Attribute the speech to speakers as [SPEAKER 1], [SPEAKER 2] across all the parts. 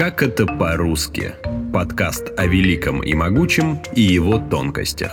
[SPEAKER 1] Как это по-русски? Подкаст о великом и могучем и его тонкостях.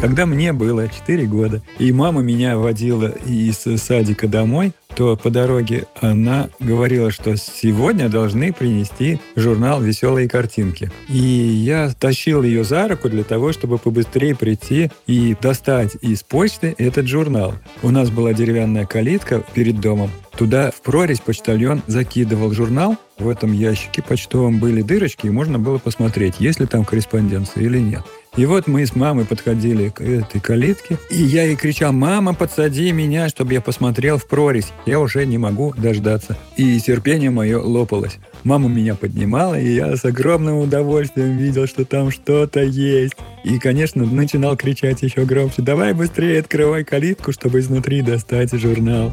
[SPEAKER 2] Когда мне было 4 года, и мама меня водила из садика домой, то по дороге она говорила, что сегодня должны принести журнал «Веселые картинки». И я тащил ее за руку для того, чтобы побыстрее прийти и достать из почты этот журнал. У нас была деревянная калитка перед домом. Туда в прорезь почтальон закидывал журнал. В этом ящике почтовом были дырочки, и можно было посмотреть, есть ли там корреспонденция или нет. И вот мы с мамой подходили к этой калитке, и я ей кричал, «Мама, подсади меня, чтобы я посмотрел в прорезь». Я уже не могу дождаться. И терпение мое лопалось. Мама меня поднимала, и я с огромным удовольствием видел, что там что-то есть. И, конечно, начинал кричать еще громче, «Давай быстрее открывай калитку, чтобы изнутри достать журнал».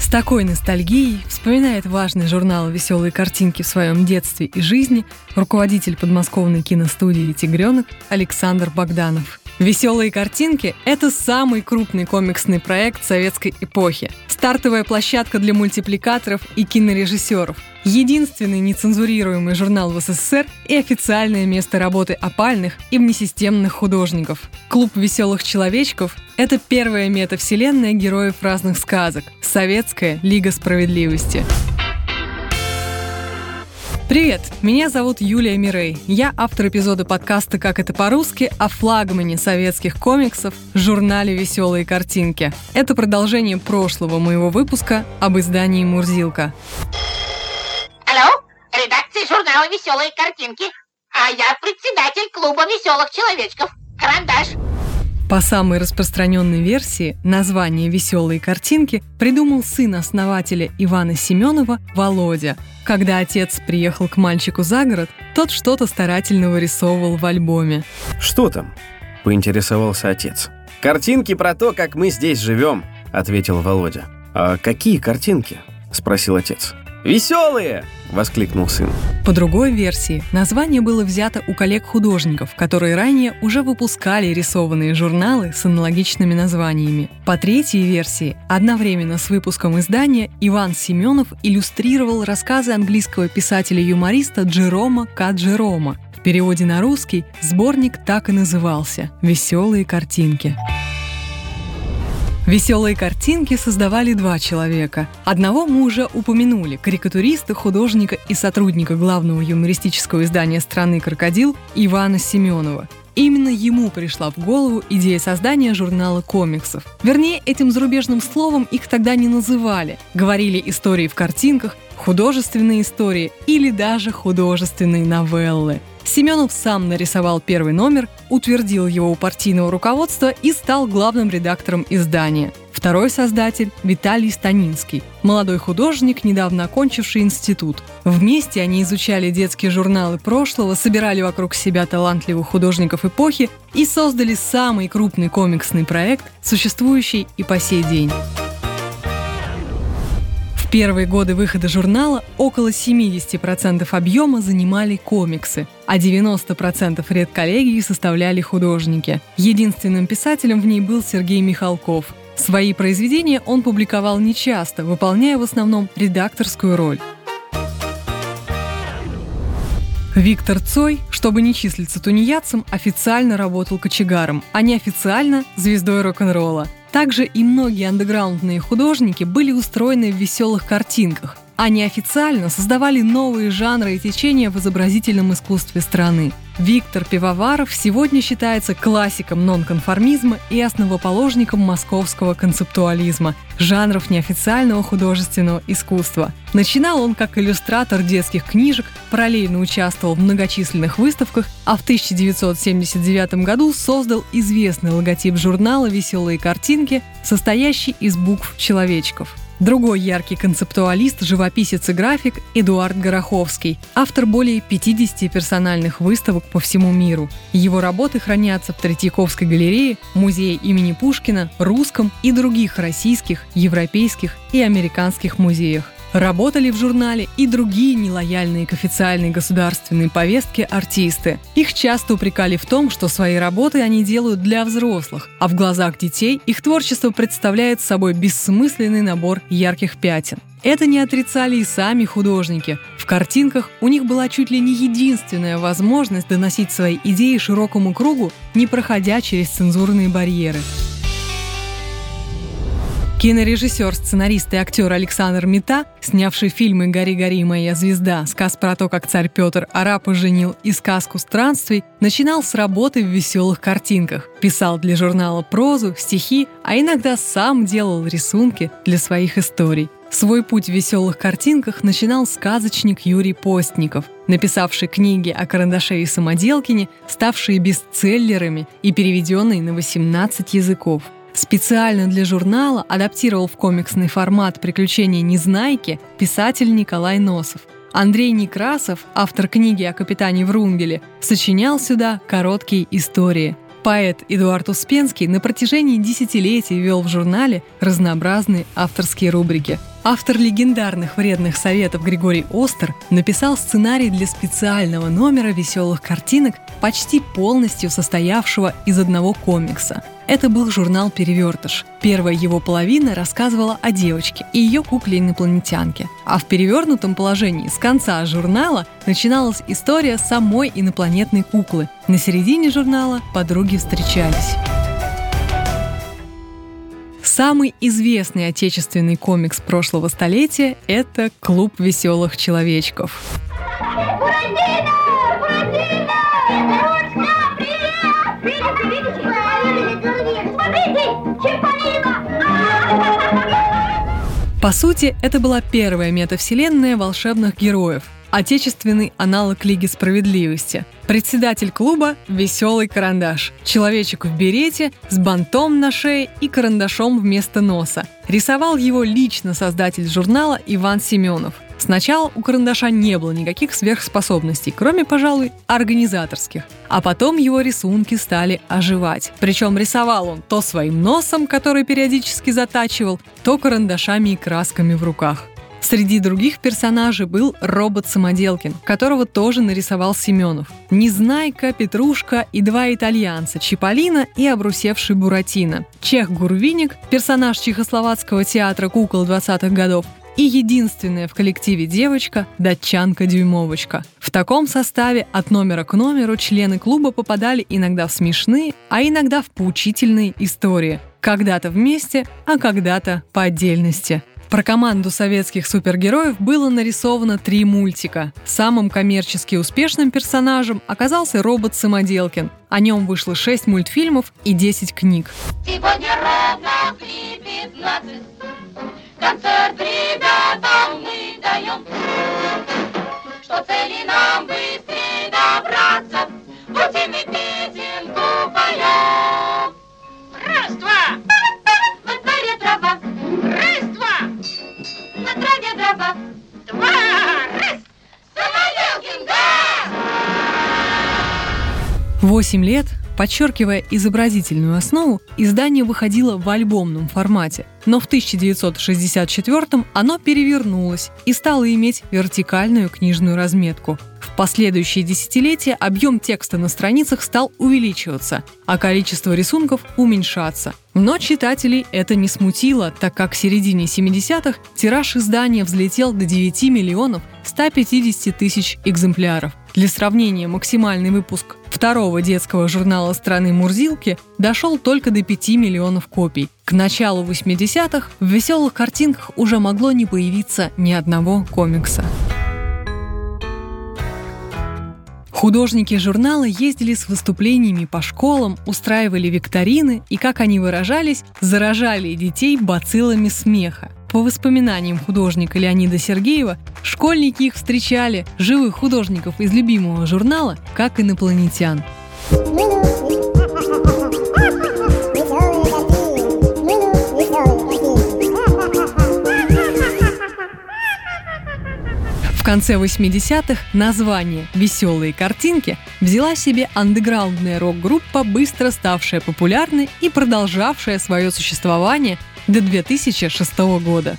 [SPEAKER 3] С такой ностальгией вспоминает важный журнал «Веселые картинки» в своем детстве и жизни руководитель подмосковной киностудии «Тигренок» Александр Богданов. «Веселые картинки» — это самый крупный комиксный проект советской эпохи. Стартовая площадка для мультипликаторов и кинорежиссеров. Единственный нецензурируемый журнал в СССР и официальное место работы опальных и внесистемных художников. Клуб веселых человечков — это первая метавселенная героев разных сказок. Советская Лига справедливости. Привет, меня зовут Юлия Мирей. Я автор эпизода подкаста «Как это по-русски» о флагмане советских комиксов журнале «Веселые картинки». Это продолжение прошлого моего выпуска об издании «Мурзилка».
[SPEAKER 4] Алло, редакция журнала «Веселые картинки», а я председатель клуба веселых человечков. Карандаш.
[SPEAKER 3] По самой распространенной версии, название «Веселые картинки» придумал сын основателя Ивана Семенова Володя. Когда отец приехал к мальчику за город, тот что-то старательно вырисовывал в альбоме.
[SPEAKER 5] «Что там?» – поинтересовался отец. «Картинки про то, как мы здесь живем», – ответил Володя. «А какие картинки?» – спросил отец. «Веселые!» — воскликнул сын.
[SPEAKER 3] По другой версии, название было взято у коллег-художников, которые ранее уже выпускали рисованные журналы с аналогичными названиями. По третьей версии, одновременно с выпуском издания Иван Семенов иллюстрировал рассказы английского писателя-юмориста Джерома К. Джерома. В переводе на русский сборник так и назывался «Веселые картинки». Веселые картинки создавали два человека. Одного мы уже упомянули – карикатуриста, художника и сотрудника главного юмористического издания страны «Крокодил» Ивана Семенова. Именно ему пришла в голову идея создания журнала комиксов. Вернее, этим зарубежным словом их тогда не называли. Говорили истории в картинках, художественные истории или даже художественные новеллы. Семенов сам нарисовал первый номер, утвердил его у партийного руководства и стал главным редактором издания. Второй создатель – Виталий Станинский, молодой художник, недавно окончивший институт. Вместе они изучали детские журналы прошлого, собирали вокруг себя талантливых художников эпохи и создали самый крупный комиксный проект, существующий и по сей день. Первые годы выхода журнала около 70% объема занимали комиксы, а 90% редколлегии составляли художники. Единственным писателем в ней был Сергей Михалков. Свои произведения он публиковал нечасто, выполняя в основном редакторскую роль. Виктор Цой, чтобы не числиться тунеядцем, официально работал кочегаром, а неофициально – звездой рок-н-ролла. Также и многие андеграундные художники были устроены в веселых картинках, а неофициально создавали новые жанры и течения в изобразительном искусстве страны. Виктор Пивоваров сегодня считается классиком нонконформизма и основоположником московского концептуализма, жанров неофициального художественного искусства. Начинал он как иллюстратор детских книжек, параллельно участвовал в многочисленных выставках, а в 1979 году создал известный логотип журнала «Веселые картинки», состоящий из букв человечков – Другой яркий концептуалист, живописец и график Эдуард Гороховский, автор более 50 персональных выставок по всему миру. Его работы хранятся в Третьяковской галерее, музее имени Пушкина, Русском и других российских, европейских и американских музеях. Работали в журнале и другие нелояльные к официальной государственной повестке артисты. Их часто упрекали в том, что свои работы они делают для взрослых, а в глазах детей их творчество представляет собой бессмысленный набор ярких пятен. Это не отрицали и сами художники. В картинках у них была чуть ли не единственная возможность доносить свои идеи широкому кругу, не проходя через цензурные барьеры. Кинорежиссер, сценарист и актер Александр Мета, снявший фильмы «Гори, гори, моя звезда», сказ про то, как царь Петр арапа женил и сказку странствий, начинал с работы в веселых картинках. Писал для журнала прозу, стихи, а иногда сам делал рисунки для своих историй. Свой путь в веселых картинках начинал сказочник Юрий Постников, написавший книги о карандаше и самоделкине, ставшие бестселлерами и переведенные на 18 языков – Специально для журнала адаптировал в комиксный формат «Приключения Незнайки» писатель Николай Носов. Андрей Некрасов, автор книги о капитане Врунгеле, сочинял сюда короткие истории. Поэт Эдуард Успенский на протяжении десятилетий вел в журнале разнообразные авторские рубрики. Автор легендарных вредных советов Григорий Остер написал сценарий для специального номера веселых картинок, почти полностью состоявшего из одного комикса – это был журнал «Перевертыш». Первая его половина рассказывала о девочке и ее кукле-инопланетянке. А в перевернутом положении с конца журнала начиналась история самой инопланетной куклы. На середине журнала подруги встречались. Самый известный отечественный комикс прошлого столетия – это «Клуб веселых человечков». По сути, это была первая метавселенная волшебных героев, отечественный аналог Лиги Справедливости. Председатель клуба – веселый карандаш. Человечек в берете с бантом на шее и карандашом вместо носа. Рисовал его лично создатель журнала Иван Семенов – Сначала у карандаша не было никаких сверхспособностей, кроме, пожалуй, организаторских. А потом его рисунки стали оживать. Причем рисовал он то своим носом, который периодически затачивал, то карандашами и красками в руках. Среди других персонажей был робот Самоделкин, которого тоже нарисовал Семенов. Незнайка, Петрушка и два итальянца – Чиполлино и обрусевший Буратино. Чех Гурвиник, персонаж чехословацкого театра кукол 20-х годов, и единственная в коллективе девочка – датчанка-дюймовочка. В таком составе от номера к номеру члены клуба попадали иногда в смешные, а иногда в поучительные истории. Когда-то вместе, а когда-то по отдельности. Про команду советских супергероев было нарисовано три мультика. Самым коммерчески успешным персонажем оказался робот Самоделкин. О нем вышло 6 мультфильмов и 10 книг. Сегодня ровно в 15 концерт ребятам мы даем, что цели Восемь лет Подчеркивая изобразительную основу, издание выходило в альбомном формате, но в 1964 оно перевернулось и стало иметь вертикальную книжную разметку. В последующие десятилетия объем текста на страницах стал увеличиваться, а количество рисунков уменьшаться. Но читателей это не смутило, так как к середине 70-х тираж издания взлетел до 9 миллионов 150 тысяч экземпляров. Для сравнения, максимальный выпуск второго детского журнала страны Мурзилки дошел только до 5 миллионов копий. К началу 80-х в веселых картинках уже могло не появиться ни одного комикса. Художники журнала ездили с выступлениями по школам, устраивали викторины и, как они выражались, заражали детей бациллами смеха. По воспоминаниям художника Леонида Сергеева, школьники их встречали, живых художников из любимого журнала, как инопланетян. В конце 80-х название «Веселые картинки» взяла себе андеграундная рок-группа, быстро ставшая популярной и продолжавшая свое существование до 2006 года.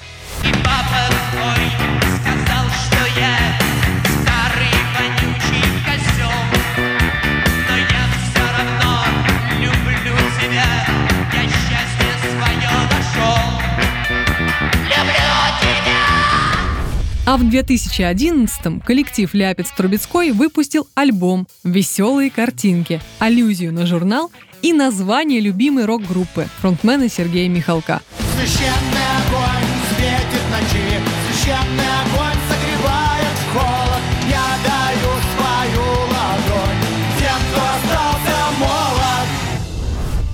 [SPEAKER 3] А в 2011-м коллектив «Ляпец Трубецкой» выпустил альбом «Веселые картинки», аллюзию на журнал и название любимой рок-группы фронтмена Сергея Михалка.
[SPEAKER 6] Священный огонь светит ночи, священный огонь согревает холод. Я даю свою ладонь тем, кто остался молод.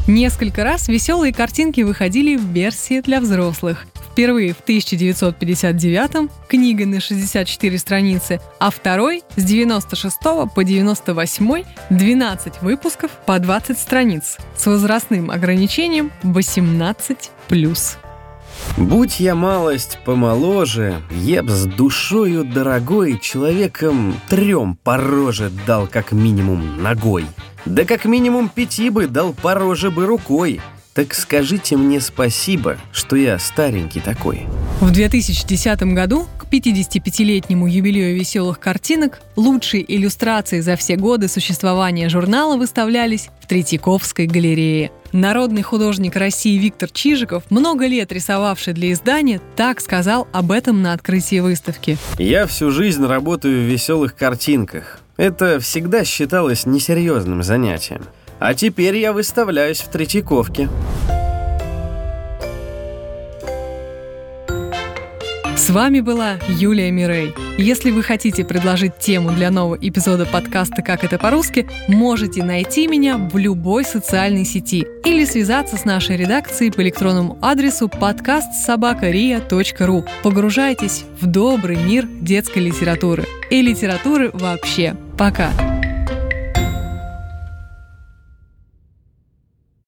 [SPEAKER 3] Несколько раз веселые картинки выходили в версии для взрослых. Впервые в 1959 книга на 64 страницы, а второй с 96 по 98 12 выпусков по 20 страниц с возрастным ограничением 18+.
[SPEAKER 5] Будь я малость помоложе, я б с душою дорогой человеком трем по роже дал как минимум ногой. Да как минимум пяти бы дал по роже бы рукой. Так скажите мне спасибо, что я старенький такой.
[SPEAKER 3] В 2010 году к 55-летнему юбилею веселых картинок лучшие иллюстрации за все годы существования журнала выставлялись в Третьяковской галерее. Народный художник России Виктор Чижиков, много лет рисовавший для издания, так сказал об этом на открытии выставки.
[SPEAKER 5] Я всю жизнь работаю в веселых картинках. Это всегда считалось несерьезным занятием. А теперь я выставляюсь в Третьяковке.
[SPEAKER 3] С вами была Юлия Мирей. Если вы хотите предложить тему для нового эпизода подкаста «Как это по-русски», можете найти меня в любой социальной сети или связаться с нашей редакцией по электронному адресу подкастсобакария.ру. Погружайтесь в добрый мир детской литературы и литературы вообще. Пока!